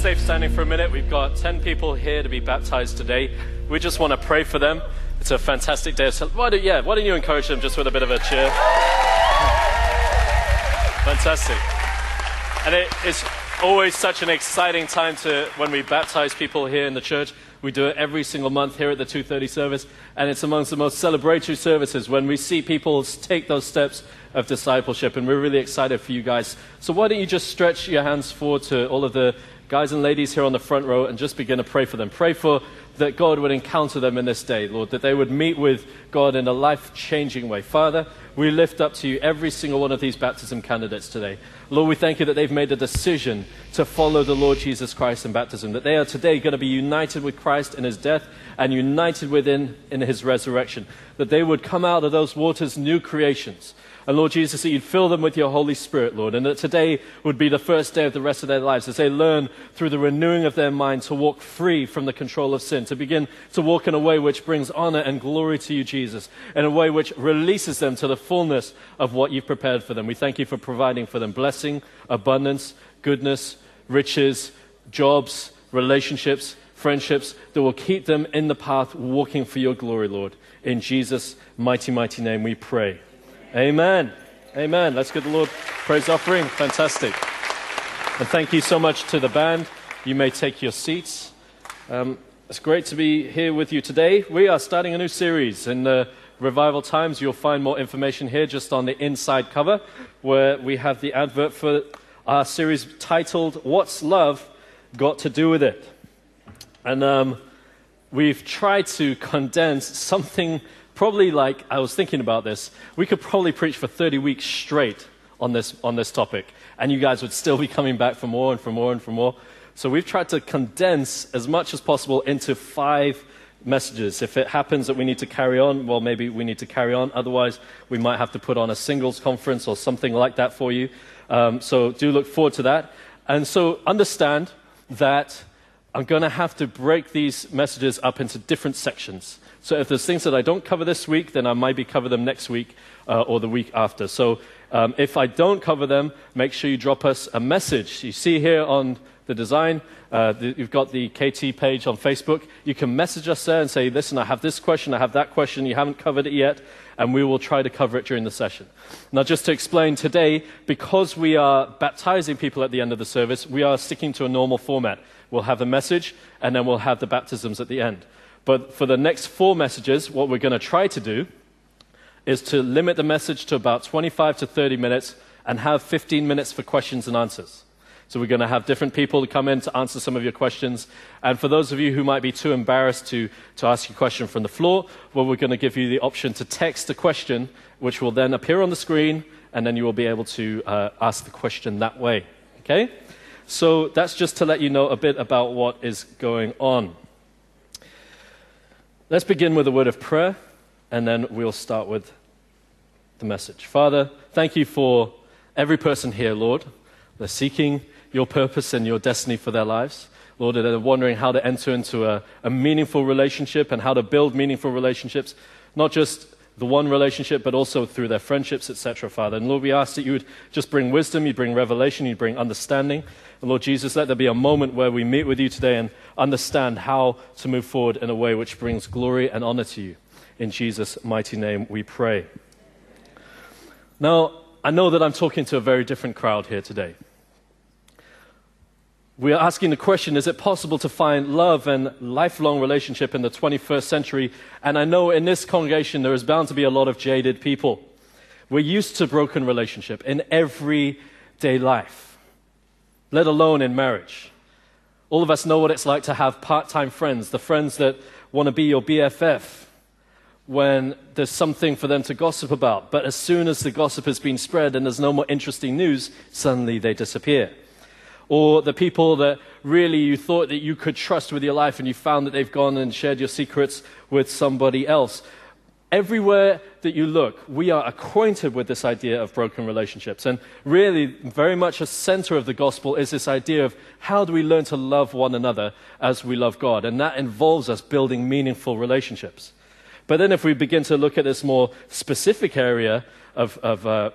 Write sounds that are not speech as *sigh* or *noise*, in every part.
stay standing for a minute. We've got 10 people here to be baptized today. We just want to pray for them. It's a fantastic day. So why don't, yeah, why don't you encourage them just with a bit of a cheer? Fantastic. And it, it's always such an exciting time to when we baptize people here in the church. We do it every single month here at the 2:30 service, and it's amongst the most celebratory services when we see people take those steps of discipleship, and we're really excited for you guys. So why don't you just stretch your hands forward to all of the guys and ladies here on the front row and just begin to pray for them. Pray for that God would encounter them in this day, Lord, that they would meet with God in a life changing way. Father, we lift up to you every single one of these baptism candidates today. Lord, we thank you that they've made a decision to follow the Lord Jesus Christ in baptism, that they are today going to be united with Christ in his death and united within in his resurrection, that they would come out of those waters new creations and Lord Jesus, that you'd fill them with your Holy Spirit, Lord, and that today would be the first day of the rest of their lives as they learn through the renewing of their mind to walk free from the control of sin, to begin to walk in a way which brings honor and glory to you, Jesus, in a way which releases them to the fullness of what you've prepared for them. We thank you for providing for them blessing, abundance, goodness, riches, jobs, relationships, friendships that will keep them in the path walking for your glory, Lord. In Jesus' mighty, mighty name we pray. Amen. Amen. Let's give the Lord praise offering. Fantastic. And thank you so much to the band. You may take your seats. Um, it's great to be here with you today. We are starting a new series in the Revival Times. You'll find more information here just on the inside cover, where we have the advert for our series titled What's Love Got to Do with It? And um, we've tried to condense something probably like, I was thinking about this, we could probably preach for 30 weeks straight on this, on this topic, and you guys would still be coming back for more and for more and for more. So we've tried to condense as much as possible into five messages. If it happens that we need to carry on, well, maybe we need to carry on. Otherwise, we might have to put on a singles conference or something like that for you. Um, so do look forward to that. And so understand that I'm going to have to break these messages up into different sections. So if there's things that I don't cover this week, then I might be cover them next week uh, or the week after. So um, if I don't cover them, make sure you drop us a message. You see here on the design, uh, the, you've got the KT page on Facebook. You can message us there and say, listen, I have this question, I have that question, you haven't covered it yet, and we will try to cover it during the session. Now, just to explain, today, because we are baptizing people at the end of the service, we are sticking to a normal format. We'll have a message, and then we'll have the baptisms at the end. But for the next four messages, what we're going to try to do is to limit the message to about 25 to 30 minutes and have 15 minutes for questions and answers. So we're going to have different people come in to answer some of your questions. And for those of you who might be too embarrassed to, to ask a question from the floor, well, we're going to give you the option to text a question, which will then appear on the screen, and then you will be able to uh, ask the question that way. Okay? So that's just to let you know a bit about what is going on. Let's begin with a word of prayer, and then we'll start with the message. Father, thank you for every person here, Lord. They're seeking your purpose and your destiny for their lives. Lord, they're wondering how to enter into a, a meaningful relationship and how to build meaningful relationships, not just the one relationship, but also through their friendships, etc., Father. And Lord, we ask that you would just bring wisdom, you bring revelation, you bring understanding. And Lord Jesus, let there be a moment where we meet with you today and understand how to move forward in a way which brings glory and honor to you. In Jesus' mighty name we pray. Now, I know that I'm talking to a very different crowd here today. We are asking the question is it possible to find love and lifelong relationship in the 21st century? And I know in this congregation there is bound to be a lot of jaded people. We're used to broken relationship in everyday life, let alone in marriage. All of us know what it's like to have part time friends, the friends that want to be your BFF when there's something for them to gossip about. But as soon as the gossip has been spread and there's no more interesting news, suddenly they disappear. Or the people that really you thought that you could trust with your life and you found that they've gone and shared your secrets with somebody else. Everywhere that you look, we are acquainted with this idea of broken relationships. And really, very much a center of the gospel is this idea of how do we learn to love one another as we love God? And that involves us building meaningful relationships. But then, if we begin to look at this more specific area of, of uh,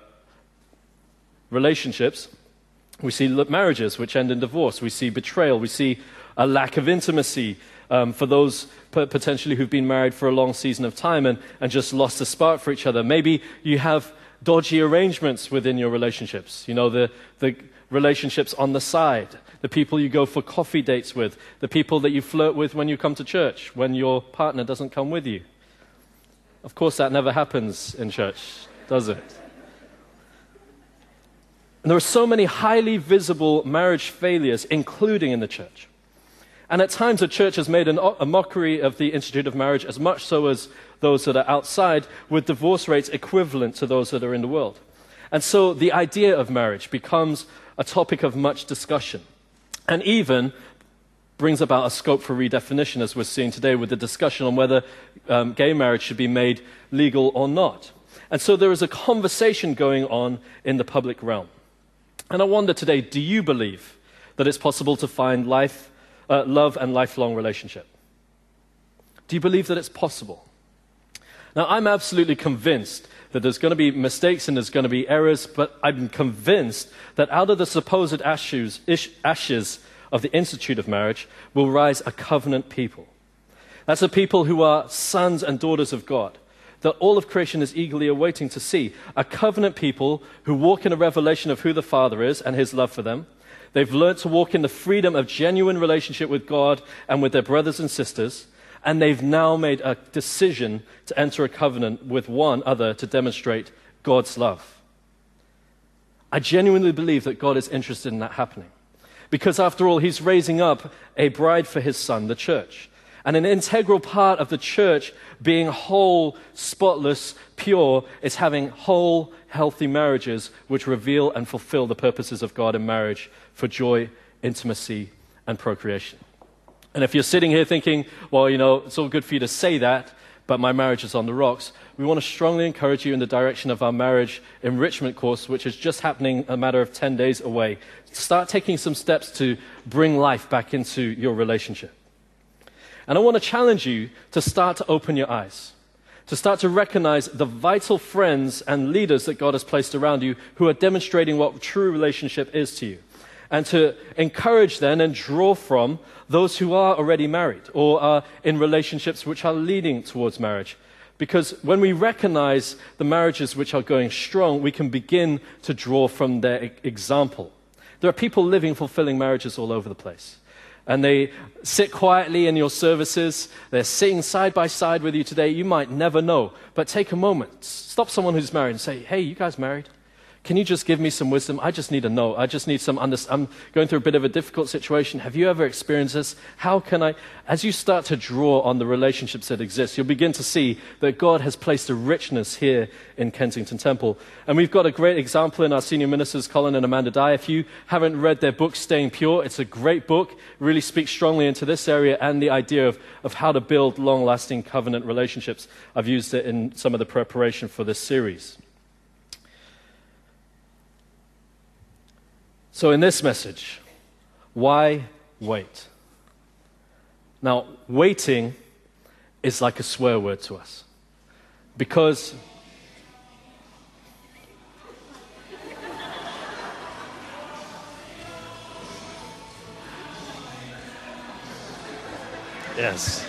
relationships, We see marriages which end in divorce. We see betrayal. We see a lack of intimacy um, for those potentially who've been married for a long season of time and, and just lost a spark for each other. Maybe you have dodgy arrangements within your relationships. You know, the, the relationships on the side, the people you go for coffee dates with, the people that you flirt with when you come to church, when your partner doesn't come with you. Of course, that never happens in church, does it? And there are so many highly visible marriage failures, including in the church. And at times, the church has made an, a mockery of the Institute of Marriage, as much so as those that are outside, with divorce rates equivalent to those that are in the world. And so the idea of marriage becomes a topic of much discussion, and even brings about a scope for redefinition, as we're seeing today with the discussion on whether um, gay marriage should be made legal or not. And so there is a conversation going on in the public realm. And I wonder today do you believe that it's possible to find life, uh, love and lifelong relationship? Do you believe that it's possible? Now, I'm absolutely convinced that there's going to be mistakes and there's going to be errors, but I'm convinced that out of the supposed ashes, ashes of the Institute of Marriage will rise a covenant people. That's a people who are sons and daughters of God that all of creation is eagerly awaiting to see. A covenant people who walk in a revelation of who the Father is and his love for them. They've learned to walk in the freedom of genuine relationship with God and with their brothers and sisters. And they've now made a decision to enter a covenant with one other to demonstrate God's love. I genuinely believe that God is interested in that happening. Because after all, He's raising up a bride for His Son, the church. And an integral part of the church being whole, spotless, pure is having whole, healthy marriages which reveal and fulfill the purposes of God in marriage for joy, intimacy, and procreation. And if you're sitting here thinking, well, you know, it's all good for you to say that, but my marriage is on the rocks, we want to strongly encourage you in the direction of our marriage enrichment course, which is just happening a matter of 10 days away. Start taking some steps to bring life back into your relationship. And I want to challenge you to start to open your eyes, to start to recognize the vital friends and leaders that God has placed around you who are demonstrating what true relationship is to you. And to encourage then and draw from those who are already married or are in relationships which are leading towards marriage. Because when we recognize the marriages which are going strong, we can begin to draw from their example. There are people living fulfilling marriages all over the place and they sit quietly in your services. They're sitting side by side with you today. You might never know, but take a moment. Stop someone who's married and say, Hey, you guys married? Can you just give me some wisdom? I just need to know. I just need some understanding. I'm going through a bit of a difficult situation. Have you ever experienced this? How can I? As you start to draw on the relationships that exist, you'll begin to see that God has placed a richness here in Kensington Temple. And we've got a great example in our senior ministers, Colin and Amanda Dye. If you haven't read their book, Staying Pure, it's a great book. It really speaks strongly into this area and the idea of, of how to build long lasting covenant relationships. I've used it in some of the preparation for this series. So, in this message, why wait? Now, waiting is like a swear word to us because *laughs* Yes.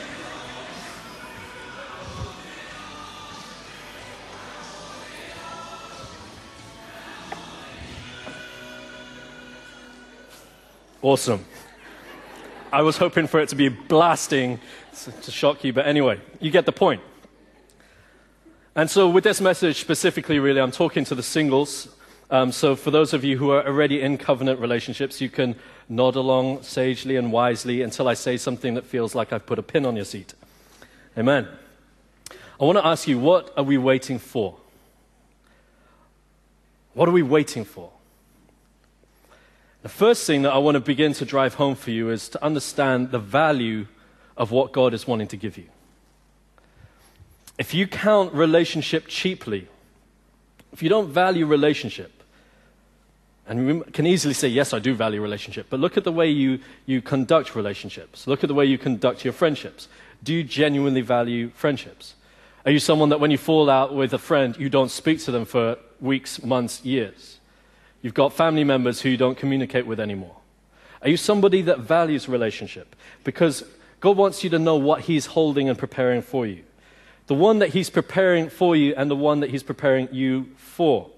Awesome. I was hoping for it to be blasting to shock you, but anyway, you get the point. And so, with this message specifically, really, I'm talking to the singles. Um, so, for those of you who are already in covenant relationships, you can nod along sagely and wisely until I say something that feels like I've put a pin on your seat. Amen. I want to ask you, what are we waiting for? What are we waiting for? The first thing that I want to begin to drive home for you is to understand the value of what God is wanting to give you. If you count relationship cheaply, if you don't value relationship, and can easily say, yes, I do value relationship, but look at the way you, you conduct relationships. Look at the way you conduct your friendships. Do you genuinely value friendships? Are you someone that when you fall out with a friend, you don't speak to them for weeks, months, years? You've got family members who you don't communicate with anymore. Are you somebody that values relationship? Because God wants you to know what He's holding and preparing for you. The one that He's preparing for you and the one that He's preparing you for.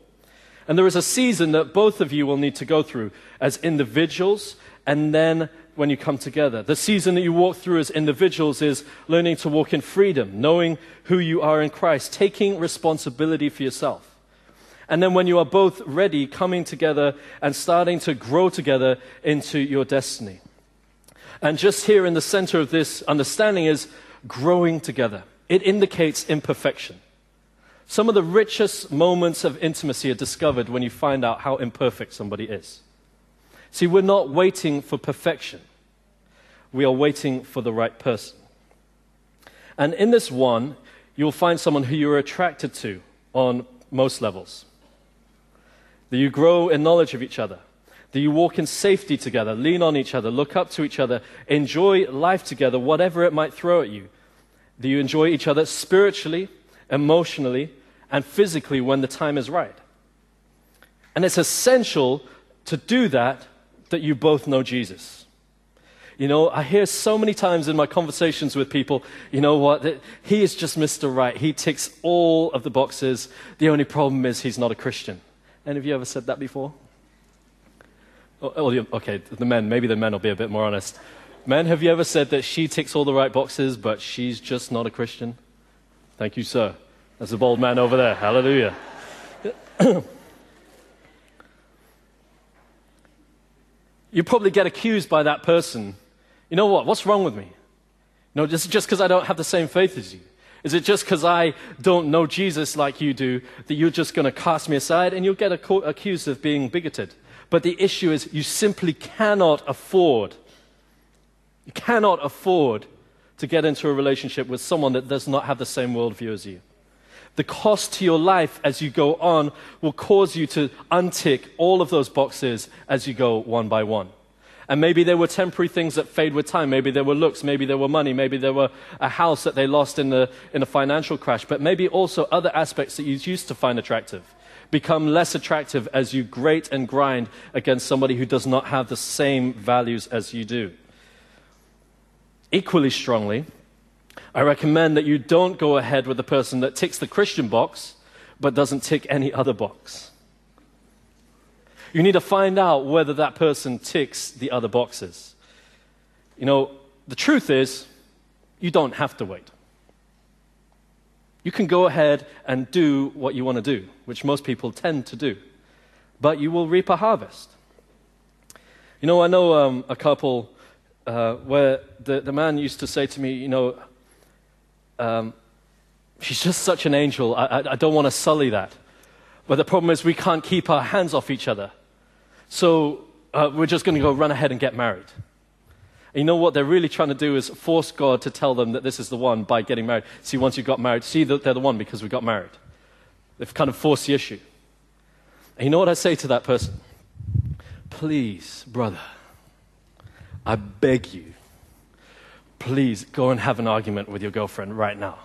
And there is a season that both of you will need to go through as individuals and then when you come together. The season that you walk through as individuals is learning to walk in freedom, knowing who you are in Christ, taking responsibility for yourself. And then when you are both ready, coming together and starting to grow together into your destiny. And just here in the center of this understanding is growing together. It indicates imperfection. Some of the richest moments of intimacy are discovered when you find out how imperfect somebody is. See, we're not waiting for perfection, we are waiting for the right person. And in this one, you'll find someone who you're attracted to on most levels. That you grow in knowledge of each other. That you walk in safety together, lean on each other, look up to each other, enjoy life together, whatever it might throw at you. That you enjoy each other spiritually, emotionally, and physically when the time is right. And it's essential to do that that you both know Jesus. You know, I hear so many times in my conversations with people, you know what, he is just Mr. Right. He ticks all of the boxes. The only problem is he's not a Christian. Any of you ever said that before? Oh, okay, the men, maybe the men will be a bit more honest. Men, have you ever said that she ticks all the right boxes, but she's just not a Christian? Thank you, sir. That's a bold man over there. Hallelujah. *clears throat* you probably get accused by that person. You know what? What's wrong with me? No, just because I don't have the same faith as you. Is it just because I don't know Jesus like you do that you're just going to cast me aside and you'll get accused of being bigoted? But the issue is you simply cannot afford, you cannot afford to get into a relationship with someone that does not have the same worldview as you. The cost to your life as you go on will cause you to untick all of those boxes as you go one by one. And maybe there were temporary things that fade with time. Maybe there were looks. Maybe there were money. Maybe there were a house that they lost in, the, in a financial crash. But maybe also other aspects that you used to find attractive become less attractive as you grate and grind against somebody who does not have the same values as you do. Equally strongly, I recommend that you don't go ahead with the person that ticks the Christian box but doesn't tick any other box. You need to find out whether that person ticks the other boxes. You know, the truth is, you don't have to wait. You can go ahead and do what you want to do, which most people tend to do, but you will reap a harvest. You know, I know um, a couple uh, where the, the man used to say to me, You know, um, she's just such an angel. I, I, I don't want to sully that. But the problem is, we can't keep our hands off each other. So uh, we're just going to go run ahead and get married. And you know what they're really trying to do is force God to tell them that this is the one by getting married. See, once you got married, see that they're the one because we got married. They've kind of forced the issue. And you know what I say to that person? Please, brother, I beg you, please go and have an argument with your girlfriend right now.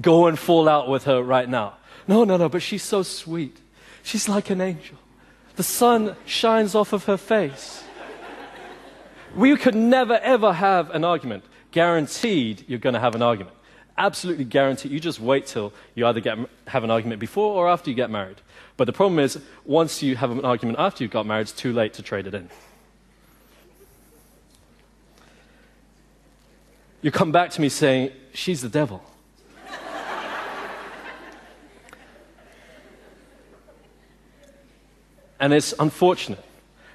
Go and fall out with her right now. No, no, no, but she's so sweet. She's like an angel. The sun shines off of her face. We could never, ever have an argument. Guaranteed you're going to have an argument. Absolutely guaranteed. You just wait till you either get, have an argument before or after you get married. But the problem is, once you have an argument after you've got married, it's too late to trade it in. You come back to me saying, She's the devil. And it's unfortunate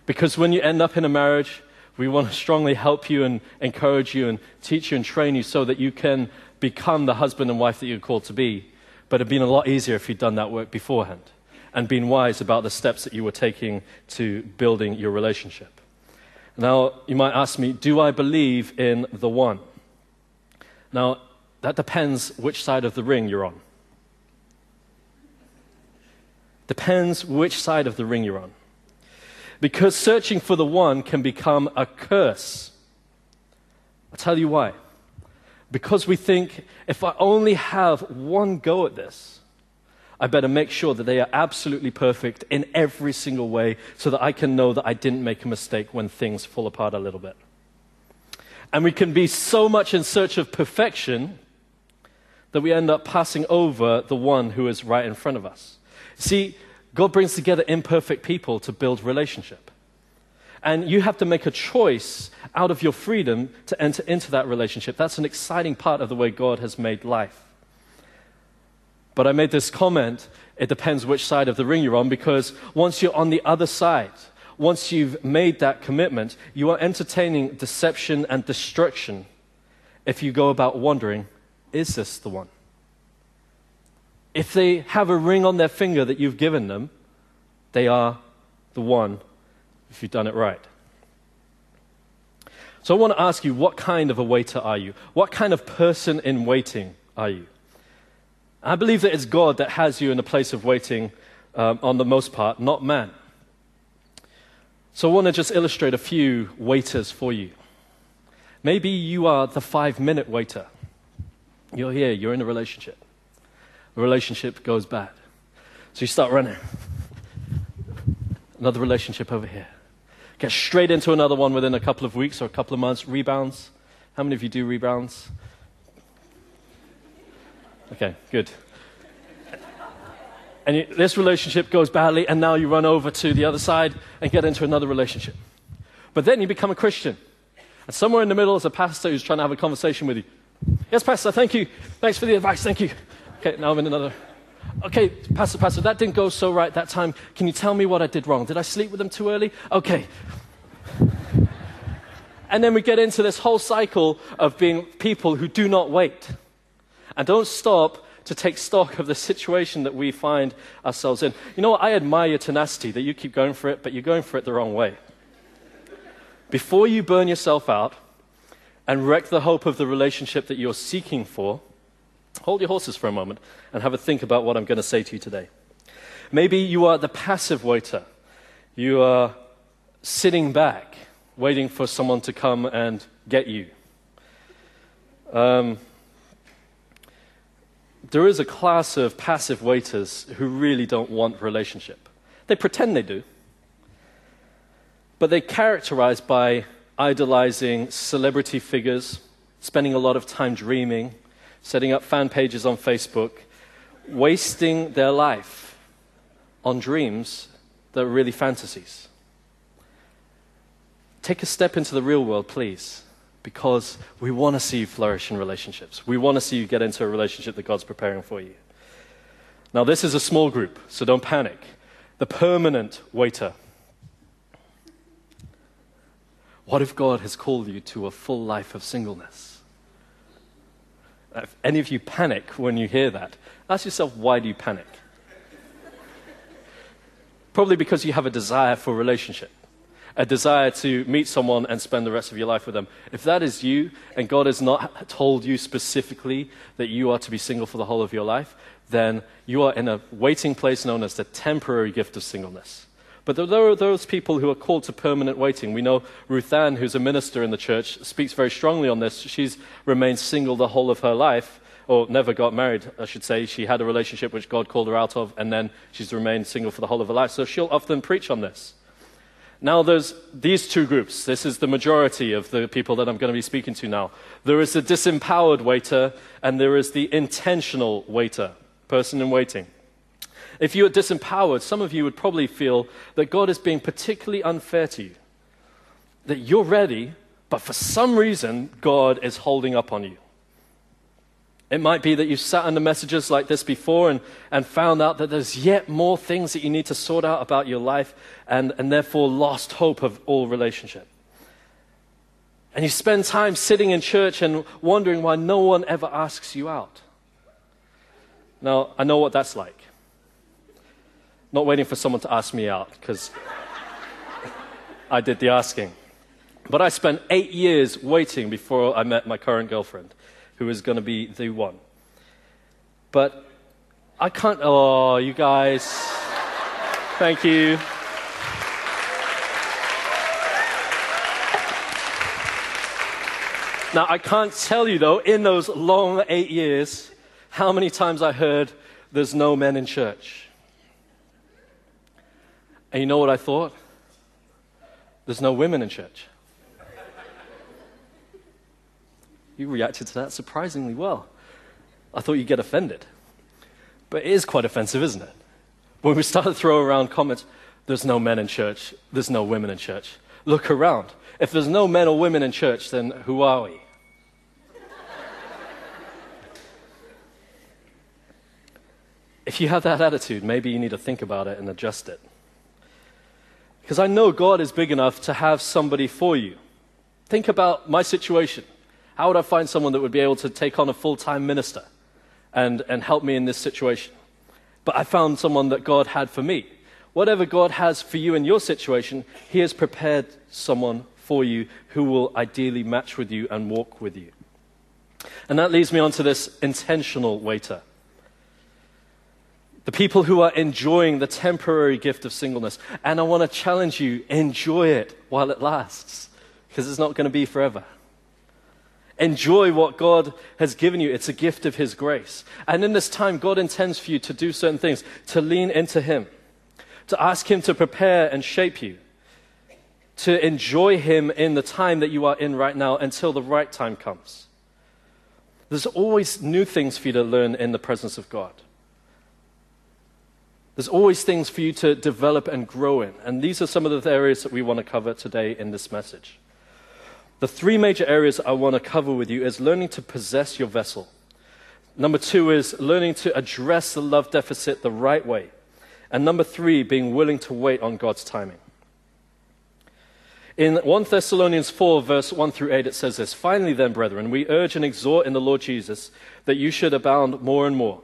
because when you end up in a marriage, we want to strongly help you and encourage you and teach you and train you so that you can become the husband and wife that you're called to be. But it'd been a lot easier if you'd done that work beforehand and been wise about the steps that you were taking to building your relationship. Now, you might ask me, do I believe in the one? Now, that depends which side of the ring you're on. Depends which side of the ring you're on. Because searching for the one can become a curse. I'll tell you why. Because we think if I only have one go at this, I better make sure that they are absolutely perfect in every single way so that I can know that I didn't make a mistake when things fall apart a little bit. And we can be so much in search of perfection that we end up passing over the one who is right in front of us. See, God brings together imperfect people to build relationship. And you have to make a choice out of your freedom to enter into that relationship. That's an exciting part of the way God has made life. But I made this comment it depends which side of the ring you're on because once you're on the other side, once you've made that commitment, you are entertaining deception and destruction if you go about wondering, is this the one? If they have a ring on their finger that you've given them, they are the one if you've done it right. So I want to ask you, what kind of a waiter are you? What kind of person in waiting are you? I believe that it's God that has you in a place of waiting um, on the most part, not man. So I want to just illustrate a few waiters for you. Maybe you are the five minute waiter. You're here, you're in a relationship. The relationship goes bad. So you start running. Another relationship over here. Get straight into another one within a couple of weeks or a couple of months. Rebounds. How many of you do rebounds? Okay, good. And you, this relationship goes badly, and now you run over to the other side and get into another relationship. But then you become a Christian. And somewhere in the middle is a pastor who's trying to have a conversation with you. Yes, Pastor, thank you. Thanks for the advice. Thank you. Okay, now I'm in another. Okay, Pastor, Pastor, that didn't go so right that time. Can you tell me what I did wrong? Did I sleep with them too early? Okay. And then we get into this whole cycle of being people who do not wait and don't stop to take stock of the situation that we find ourselves in. You know what? I admire your tenacity that you keep going for it, but you're going for it the wrong way. Before you burn yourself out and wreck the hope of the relationship that you're seeking for, hold your horses for a moment and have a think about what I'm going to say to you today. Maybe you are the passive waiter. You are sitting back, waiting for someone to come and get you. Um, there is a class of passive waiters who really don't want relationship. They pretend they do, but they're characterized by idolizing celebrity figures, spending a lot of time dreaming, setting up fan pages on Facebook, wasting their life on dreams that are really fantasies. Take a step into the real world, please because we want to see you flourish in relationships. We want to see you get into a relationship that God's preparing for you. Now, this is a small group, so don't panic. The permanent waiter. What if God has called you to a full life of singleness? If any of you panic when you hear that, ask yourself, why do you panic? Probably because you have a desire for relationship a desire to meet someone and spend the rest of your life with them. If that is you, and God has not told you specifically that you are to be single for the whole of your life, then you are in a waiting place known as the temporary gift of singleness. But there are those people who are called to permanent waiting. We know Ruth Ann, who's a minister in the church, speaks very strongly on this. She's remained single the whole of her life, or never got married, I should say. She had a relationship which God called her out of, and then she's remained single for the whole of her life. So she'll often preach on this. Now, there's these two groups. This is the majority of the people that I'm going to be speaking to now. There is the disempowered waiter, and there is the intentional waiter, person in waiting. If you are disempowered, some of you would probably feel that God is being particularly unfair to you. That you're ready, but for some reason, God is holding up on you. It might be that you've sat under messages like this before and, and found out that there's yet more things that you need to sort out about your life and, and therefore lost hope of all relationship. And you spend time sitting in church and wondering why no one ever asks you out. Now, I know what that's like. Not waiting for someone to ask me out because I did the asking. But I spent eight years waiting before I met my current girlfriend who is going to be the one. But I can't. Oh, you guys. Thank you. Now, I can't tell you, though, in those long eight years, how many times I heard, there's no men in church. And you know what I thought? There's no women in church. You reacted to that surprisingly well. I thought you'd get offended. But it is quite offensive, isn't it? When we start to throw around comments, there's no men in church, there's no women in church. Look around. If there's no men or women in church, then who are we? if you have that attitude, maybe you need to think about it and adjust it. Because I know God is big enough to have somebody for you. Think about my situation. How would I find someone that would be able to take on a full time minister and, and help me in this situation? But I found someone that God had for me. Whatever God has for you in your situation, He has prepared someone for you who will ideally match with you and walk with you. And that leads me on to this intentional waiter. The people who are enjoying the temporary gift of singleness. And I want to challenge you enjoy it while it lasts, because it's not going to be forever. Enjoy what God has given you. It's a gift of His grace. And in this time, God intends for you to do certain things, to lean into Him, to ask Him to prepare and shape you, to enjoy Him in the time that you are in right now until the right time comes. There's always new things for you to learn in the presence of God. There's always things for you to develop and grow in. And these are some of the areas that we want to cover today in this message. The three major areas I want to cover with you is learning to possess your vessel. Number two is learning to address the love deficit the right way. And number three, being willing to wait on God's timing. In 1 Thessalonians 4, verse 1 through 8, it says this Finally, then, brethren, we urge and exhort in the Lord Jesus that you should abound more and more,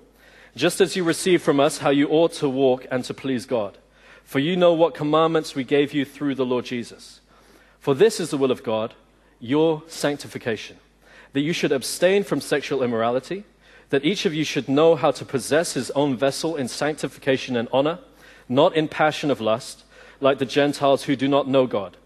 just as you receive from us how you ought to walk and to please God. For you know what commandments we gave you through the Lord Jesus. For this is the will of God, your sanctification, that you should abstain from sexual immorality, that each of you should know how to possess his own vessel in sanctification and honor, not in passion of lust, like the Gentiles who do not know God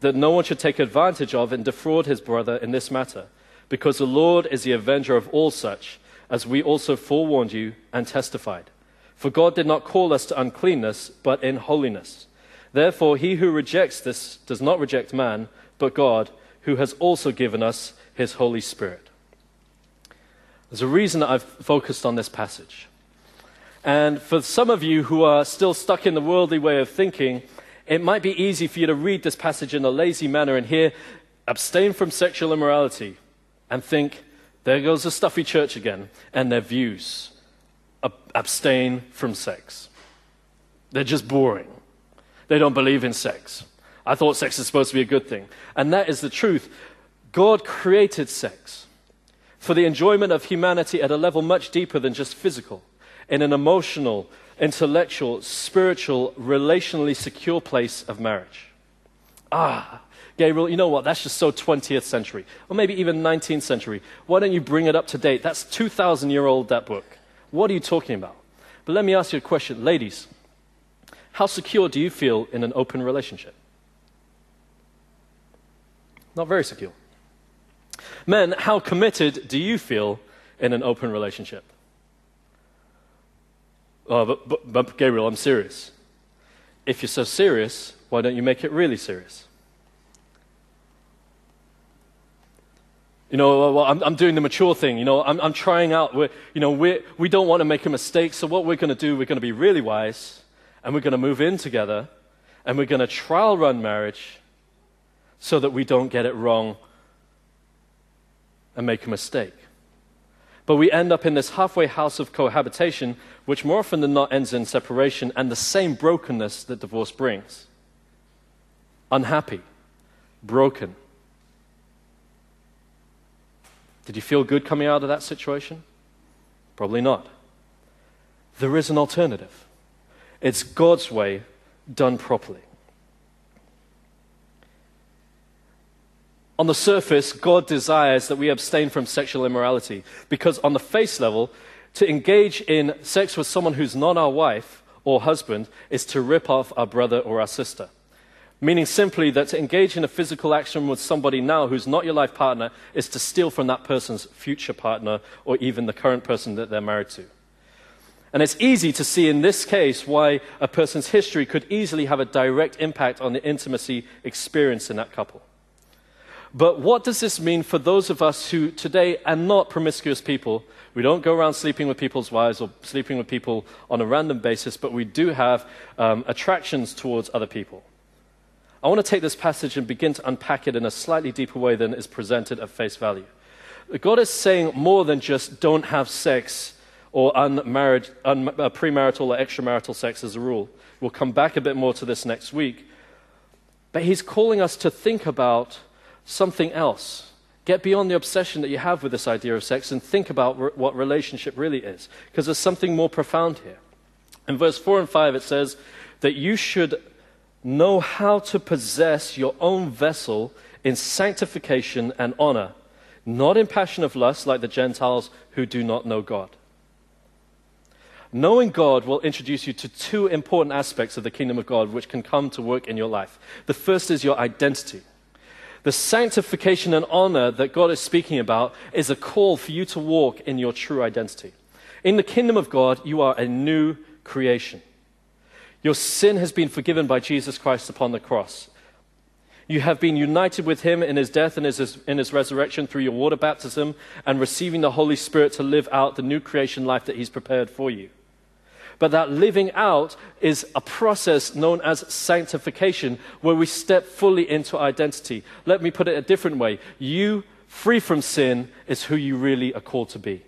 that no one should take advantage of and defraud his brother in this matter, because the Lord is the avenger of all such, as we also forewarned you and testified. For God did not call us to uncleanness, but in holiness. Therefore, he who rejects this does not reject man, but God, who has also given us his Holy Spirit. There's a reason that I've focused on this passage. And for some of you who are still stuck in the worldly way of thinking, it might be easy for you to read this passage in a lazy manner and hear, abstain from sexual immorality, and think, there goes the stuffy church again, and their views. Abstain from sex. They're just boring. They don't believe in sex. I thought sex is supposed to be a good thing. And that is the truth. God created sex for the enjoyment of humanity at a level much deeper than just physical, in an emotional, intellectual, spiritual, relationally secure place of marriage. Ah, Gabriel, you know what? That's just so 20th century, or maybe even 19th century. Why don't you bring it up to date? That's 2,000 year old, that book. What are you talking about? But let me ask you a question. Ladies, how secure do you feel in an open relationship? Not very secure. Men, how committed do you feel in an open relationship? Oh, but, but, but Gabriel, I'm serious. If you're so serious, why don't you make it really serious? You know, well, I'm, I'm, doing the mature thing. You know, I'm, I'm trying out. We're, you know, we're, we don't want to make a mistake. So what we're going to do, we're going to be really wise, and we're going to move in together, and we're going to trial run marriage, so that we don't get it wrong and make a mistake. But we end up in this halfway house of cohabitation, which more often than not ends in separation and the same brokenness that divorce brings. Unhappy, broken. Did you feel good coming out of that situation? Probably not. There is an alternative. It's God's way done properly. On the surface, God desires that we abstain from sexual immorality because, on the face level, to engage in sex with someone who's not our wife or husband is to rip off our brother or our sister. Meaning simply that to engage in a physical action with somebody now who's not your life partner is to steal from that person's future partner or even the current person that they're married to. And it's easy to see in this case why a person's history could easily have a direct impact on the intimacy experience in that couple. But what does this mean for those of us who today are not promiscuous people? We don't go around sleeping with people's wives or sleeping with people on a random basis, but we do have um, attractions towards other people. I want to take this passage and begin to unpack it in a slightly deeper way than is presented at face value. God is saying more than just don't have sex or unmarried, un, uh, premarital or extramarital sex as a rule. We'll come back a bit more to this next week. But He's calling us to think about something else. Get beyond the obsession that you have with this idea of sex and think about what relationship really is, because there's something more profound here. In verse 4 and 5, it says that you should know how to possess your own vessel in sanctification and honor, not in passion of lust like the Gentiles who do not know God. Knowing God will introduce you to two important aspects of the kingdom of God which can come to work in your life. The first is your identity. The sanctification and honor that God is speaking about is a call for you to walk in your true identity. In the kingdom of God, you are a new creation. Your sin has been forgiven by Jesus Christ upon the cross. You have been united with him in his death and his, in his resurrection through your water baptism and receiving the Holy Spirit to live out the new creation life that he's prepared for you. But that living out is a process known as sanctification, where we step fully into identity. Let me put it a different way. You, free from sin, is who you really are called to be.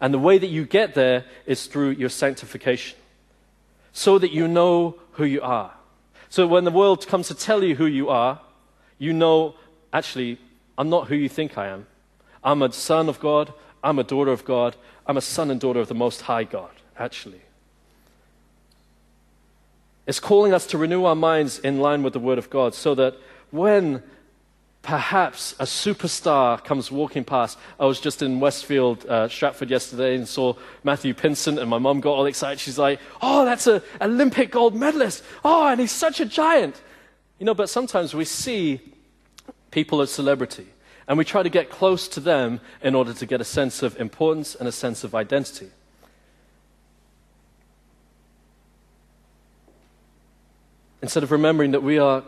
And the way that you get there is through your sanctification, so that you know who you are. So when the world comes to tell you who you are, you know, actually, I'm not who you think I am. I'm a son of God, I'm a daughter of God, I'm a son and daughter of the Most High God actually. It's calling us to renew our minds in line with the Word of God so that when perhaps a superstar comes walking past. I was just in Westfield, uh, Stratford yesterday and saw Matthew Pinsent, and my mum got all excited. She's like, Oh, that's an Olympic gold medalist. Oh, and he's such a giant. You know, but sometimes we see people of celebrity and we try to get close to them in order to get a sense of importance and a sense of identity. instead of remembering that we are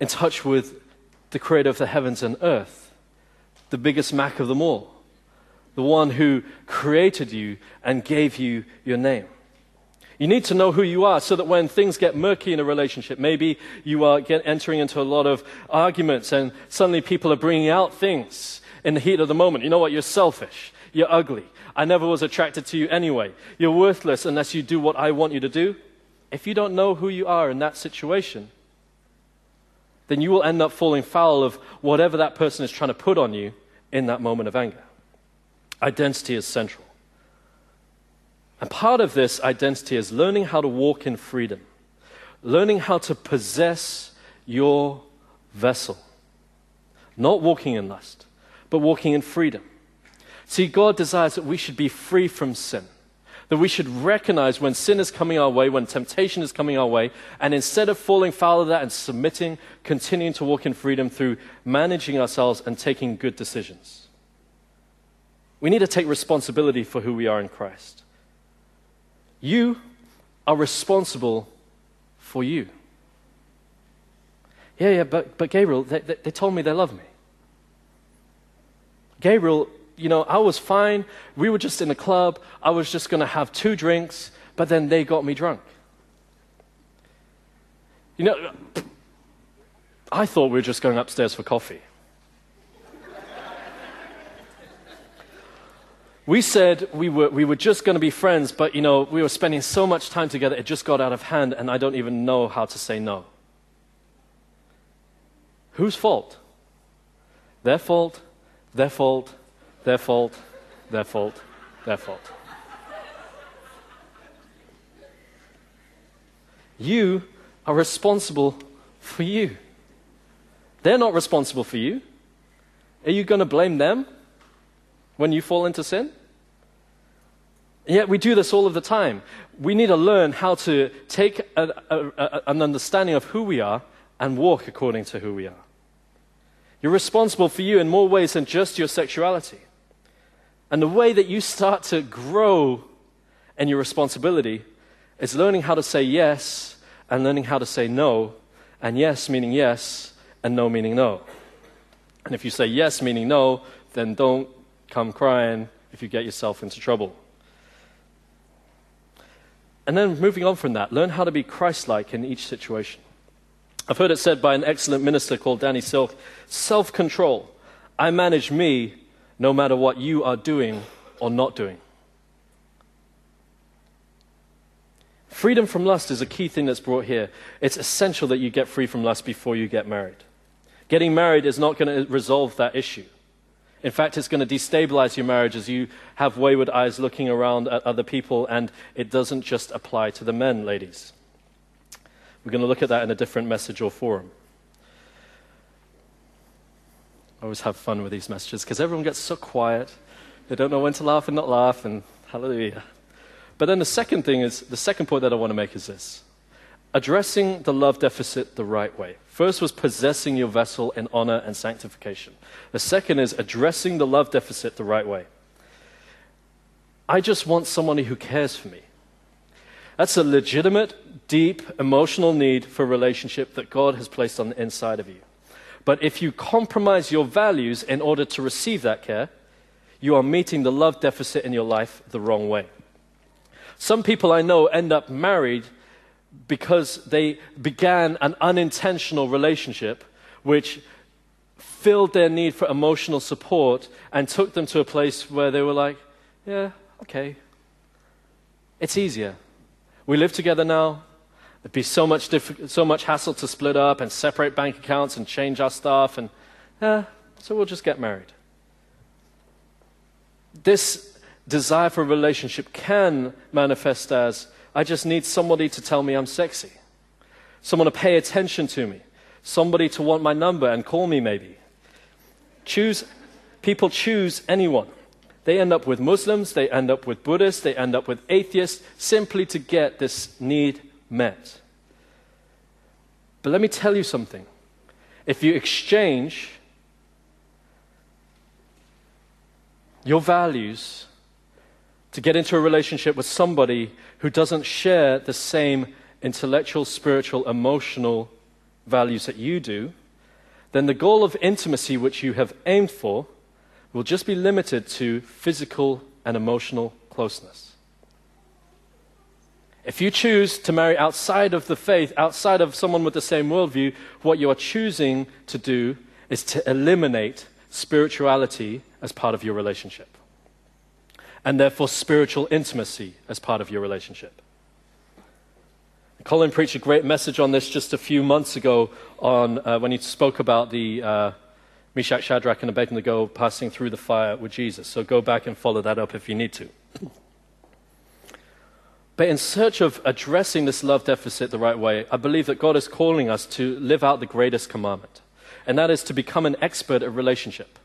in touch with the creator of the heavens and earth, the biggest Mac of them all, the one who created you and gave you your name. You need to know who you are so that when things get murky in a relationship, maybe you are entering into a lot of arguments and suddenly people are bringing out things in the heat of the moment. You know what? You're selfish. You're ugly. I never was attracted to you anyway. You're worthless unless you do what I want you to do if you don't know who you are in that situation, then you will end up falling foul of whatever that person is trying to put on you in that moment of anger. Identity is central. And part of this identity is learning how to walk in freedom, learning how to possess your vessel. Not walking in lust, but walking in freedom. See, God desires that we should be free from sin that we should recognize when sin is coming our way, when temptation is coming our way, and instead of falling foul of that and submitting, continuing to walk in freedom through managing ourselves and taking good decisions. We need to take responsibility for who we are in Christ. You are responsible for you. Yeah, yeah, but, but Gabriel, they, they, they told me they love me. Gabriel, you know, I was fine. We were just in a club. I was just going to have two drinks, but then they got me drunk. You know, I thought we were just going upstairs for coffee. we said we were, we were just going to be friends, but, you know, we were spending so much time together, it just got out of hand, and I don't even know how to say no. Whose fault? Their fault, their fault, their fault, their fault, their fault. You are responsible for you. They're not responsible for you. Are you going to blame them when you fall into sin? Yet we do this all of the time. We need to learn how to take a, a, a, an understanding of who we are and walk according to who we are. You're responsible for you in more ways than just your sexuality. And the way that you start to grow in your responsibility is learning how to say yes and learning how to say no, and yes meaning yes and no meaning no. And if you say yes meaning no, then don't come crying if you get yourself into trouble. And then moving on from that, learn how to be Christ like in each situation. I've heard it said by an excellent minister called Danny Silk self control. I manage me no matter what you are doing or not doing. Freedom from lust is a key thing that's brought here. It's essential that you get free from lust before you get married. Getting married is not going to resolve that issue. In fact, it's going to destabilize your marriage as you have wayward eyes looking around at other people, and it doesn't just apply to the men, ladies. We're going to look at that in a different message or forum. I always have fun with these messages because everyone gets so quiet. They don't know when to laugh and not laugh, and hallelujah. But then the second thing is the second point that I want to make is this addressing the love deficit the right way. First was possessing your vessel in honor and sanctification. The second is addressing the love deficit the right way. I just want somebody who cares for me. That's a legitimate, deep, emotional need for a relationship that God has placed on the inside of you. But if you compromise your values in order to receive that care, you are meeting the love deficit in your life the wrong way. Some people I know end up married because they began an unintentional relationship which filled their need for emotional support and took them to a place where they were like, yeah, okay. It's easier. We live together now. It'd be so much, diff- so much hassle to split up and separate bank accounts and change our stuff, and yeah, so we'll just get married. This desire for a relationship can manifest as I just need somebody to tell me I'm sexy, someone to pay attention to me, somebody to want my number and call me maybe. Choose, people choose anyone. They end up with Muslims, they end up with Buddhists, they end up with atheists simply to get this need met. But let me tell you something. If you exchange your values to get into a relationship with somebody who doesn't share the same intellectual, spiritual, emotional values that you do, then the goal of intimacy which you have aimed for will just be limited to physical and emotional closeness. If you choose to marry outside of the faith, outside of someone with the same worldview, what you are choosing to do is to eliminate spirituality as part of your relationship and therefore spiritual intimacy as part of your relationship. Colin preached a great message on this just a few months ago on, uh, when he spoke about the uh, Meshach, Shadrach, and Abednego passing through the fire with Jesus. So go back and follow that up if you need to. But in search of addressing this love deficit the right way, I believe that God is calling us to live out the greatest commandment, and that is to become an expert at relationship,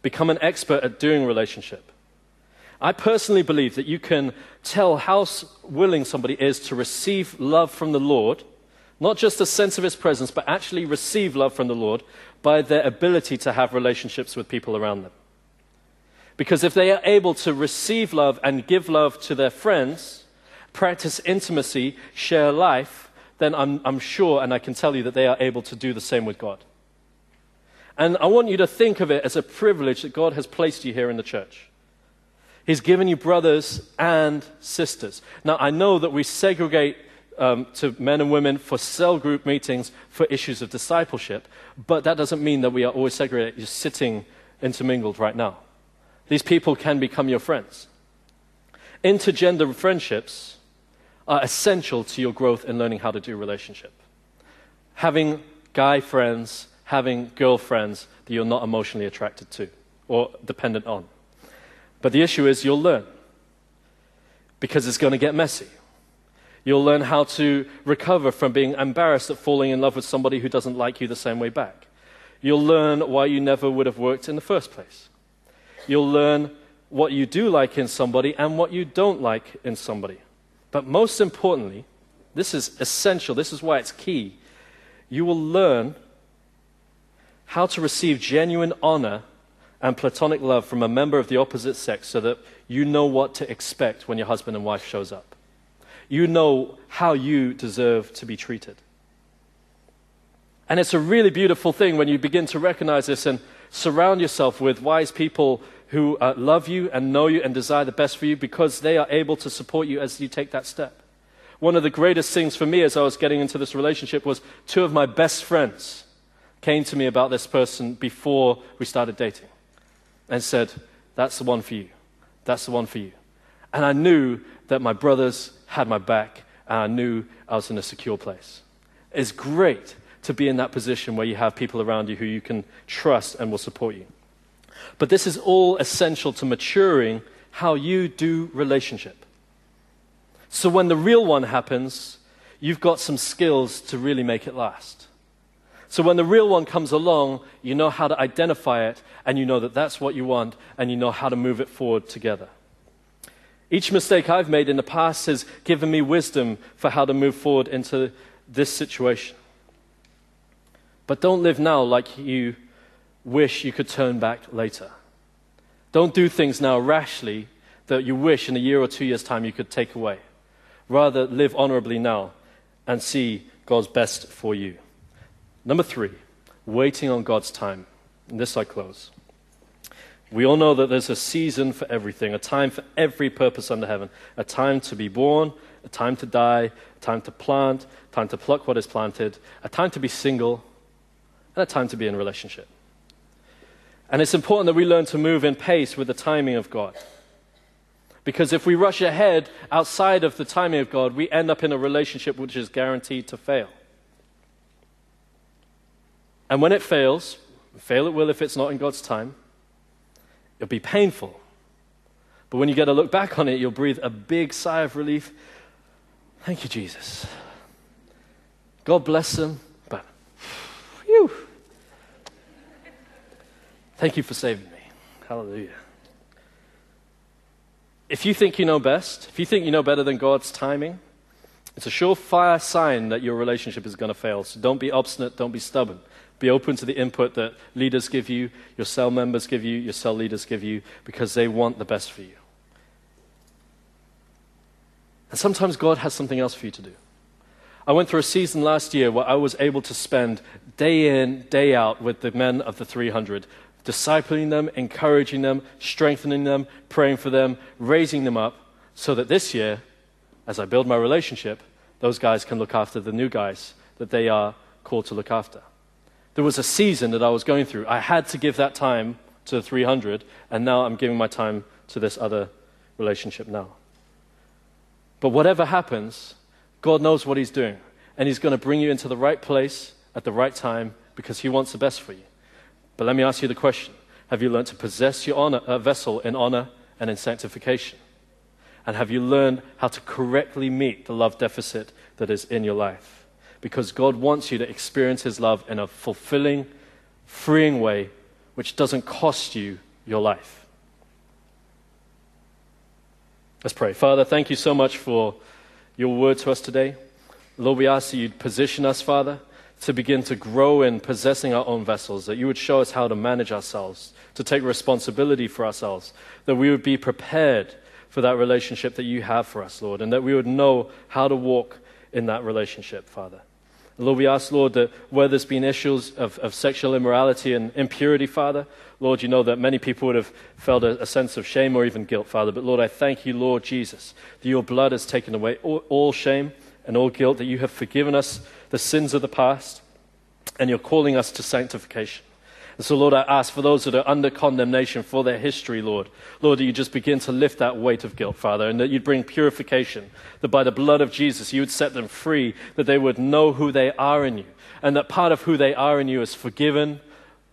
become an expert at doing relationship. I personally believe that you can tell how willing somebody is to receive love from the Lord, not just a sense of His presence, but actually receive love from the Lord by their ability to have relationships with people around them. Because if they are able to receive love and give love to their friends, practice intimacy, share life, then I'm, I'm sure and I can tell you that they are able to do the same with God. And I want you to think of it as a privilege that God has placed you here in the church. He's given you brothers and sisters. Now, I know that we segregate um, to men and women for cell group meetings for issues of discipleship, but that doesn't mean that we are always segregated, just sitting intermingled right now. These people can become your friends. Intergender friendships are essential to your growth in learning how to do relationship. Having guy friends, having girlfriends that you're not emotionally attracted to or dependent on. But the issue is you'll learn because it's going to get messy. You'll learn how to recover from being embarrassed at falling in love with somebody who doesn't like you the same way back. You'll learn why you never would have worked in the first place. You'll learn what you do like in somebody and what you don't like in somebody. But most importantly, this is essential, this is why it's key. You will learn how to receive genuine honor and platonic love from a member of the opposite sex so that you know what to expect when your husband and wife shows up. You know how you deserve to be treated. And it's a really beautiful thing when you begin to recognize this and surround yourself with wise people who uh, love you and know you and desire the best for you because they are able to support you as you take that step. One of the greatest things for me as I was getting into this relationship was two of my best friends came to me about this person before we started dating and said, That's the one for you. That's the one for you. And I knew that my brothers had my back and I knew I was in a secure place. It's great to be in that position where you have people around you who you can trust and will support you. But this is all essential to maturing how you do relationship. So when the real one happens, you've got some skills to really make it last. So when the real one comes along, you know how to identify it, and you know that that's what you want, and you know how to move it forward together. Each mistake I've made in the past has given me wisdom for how to move forward into this situation. But don't live now like you wish you could turn back later. Don't do things now rashly that you wish in a year or two years' time you could take away. Rather, live honorably now and see God's best for you. Number three, waiting on God's time. And this I close. We all know that there's a season for everything, a time for every purpose under heaven, a time to be born, a time to die, a time to plant, a time to pluck what is planted, a time to be single, and a time to be in relationship. And it's important that we learn to move in pace with the timing of God. Because if we rush ahead outside of the timing of God, we end up in a relationship which is guaranteed to fail. And when it fails, fail it will if it's not in God's time, it'll be painful. But when you get to look back on it, you'll breathe a big sigh of relief. Thank you, Jesus. God bless them, but whew. Thank you for saving me. Hallelujah. If you think you know best, if you think you know better than God's timing, it's a surefire sign that your relationship is going to fail. So don't be obstinate, don't be stubborn. Be open to the input that leaders give you, your cell members give you, your cell leaders give you, because they want the best for you. And sometimes God has something else for you to do. I went through a season last year where I was able to spend day in, day out with the men of the 300, discipling them, encouraging them, strengthening them, praying for them, raising them up, so that this year, as I build my relationship, those guys can look after the new guys that they are called to look after. There was a season that I was going through. I had to give that time to the 300, and now I'm giving my time to this other relationship now. But whatever happens, God knows what He's doing, and He's going to bring you into the right place at the right time because He wants the best for you. But let me ask you the question Have you learned to possess your honor, uh, vessel in honor and in sanctification? And have you learned how to correctly meet the love deficit that is in your life? Because God wants you to experience His love in a fulfilling, freeing way which doesn't cost you your life. Let's pray. Father, thank you so much for your word to us today. Lord, we ask that you'd position us, Father to begin to grow in possessing our own vessels, that you would show us how to manage ourselves, to take responsibility for ourselves, that we would be prepared for that relationship that you have for us, Lord, and that we would know how to walk in that relationship, Father. Lord, we ask, Lord, that where there's been issues of, of sexual immorality and impurity, Father, Lord, you know that many people would have felt a, a, sense of shame or even guilt, Father. But Lord, I thank you, Lord Jesus, that your blood has taken away all, all shame and all guilt, that you have forgiven us the sins of the past, and you're calling us to sanctification. And so, Lord, I ask for those that are under condemnation for their history, Lord, Lord, that you just begin to lift that weight of guilt, Father, and that you'd bring purification, that by the blood of Jesus you would set them free, that they would know who they are in you, and that part of who they are in you is forgiven,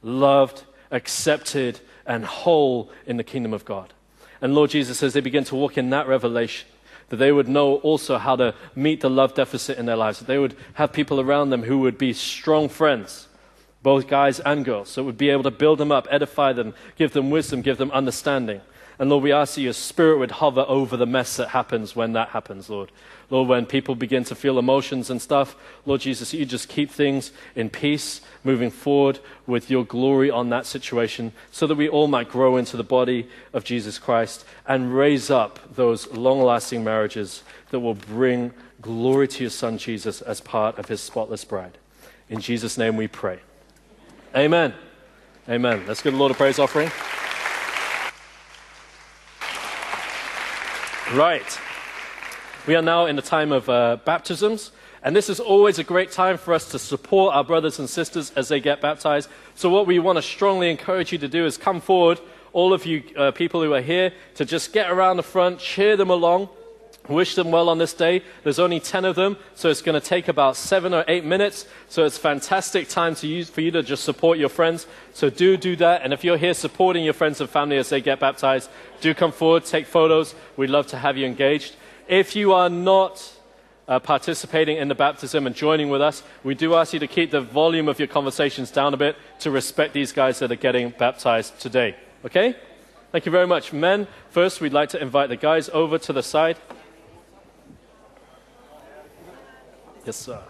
loved, accepted, and whole in the kingdom of God. And Lord Jesus, as they begin to walk in that revelation, that they would know also how to meet the love deficit in their lives, that they would have people around them who would be strong friends, both guys and girls. So it would be able to build them up, edify them, give them wisdom, give them understanding. And Lord, we ask that your spirit would hover over the mess that happens when that happens, Lord. Lord, when people begin to feel emotions and stuff, Lord Jesus, you just keep things in peace, moving forward with your glory on that situation, so that we all might grow into the body of Jesus Christ and raise up those long lasting marriages that will bring glory to your Son Jesus as part of his spotless bride. In Jesus' name we pray. Amen. Amen. Let's give the Lord a praise offering. Right. We are now in the time of uh, baptisms, and this is always a great time for us to support our brothers and sisters as they get baptized. So, what we want to strongly encourage you to do is come forward, all of you uh, people who are here, to just get around the front, cheer them along. Wish them well on this day. There's only 10 of them, so it's going to take about seven or eight minutes. So it's fantastic time to use for you to just support your friends. So do do that. And if you're here supporting your friends and family as they get baptized, do come forward, take photos. We'd love to have you engaged. If you are not uh, participating in the baptism and joining with us, we do ask you to keep the volume of your conversations down a bit to respect these guys that are getting baptized today. Okay? Thank you very much. Men, first, we'd like to invite the guys over to the side. Yes, sir.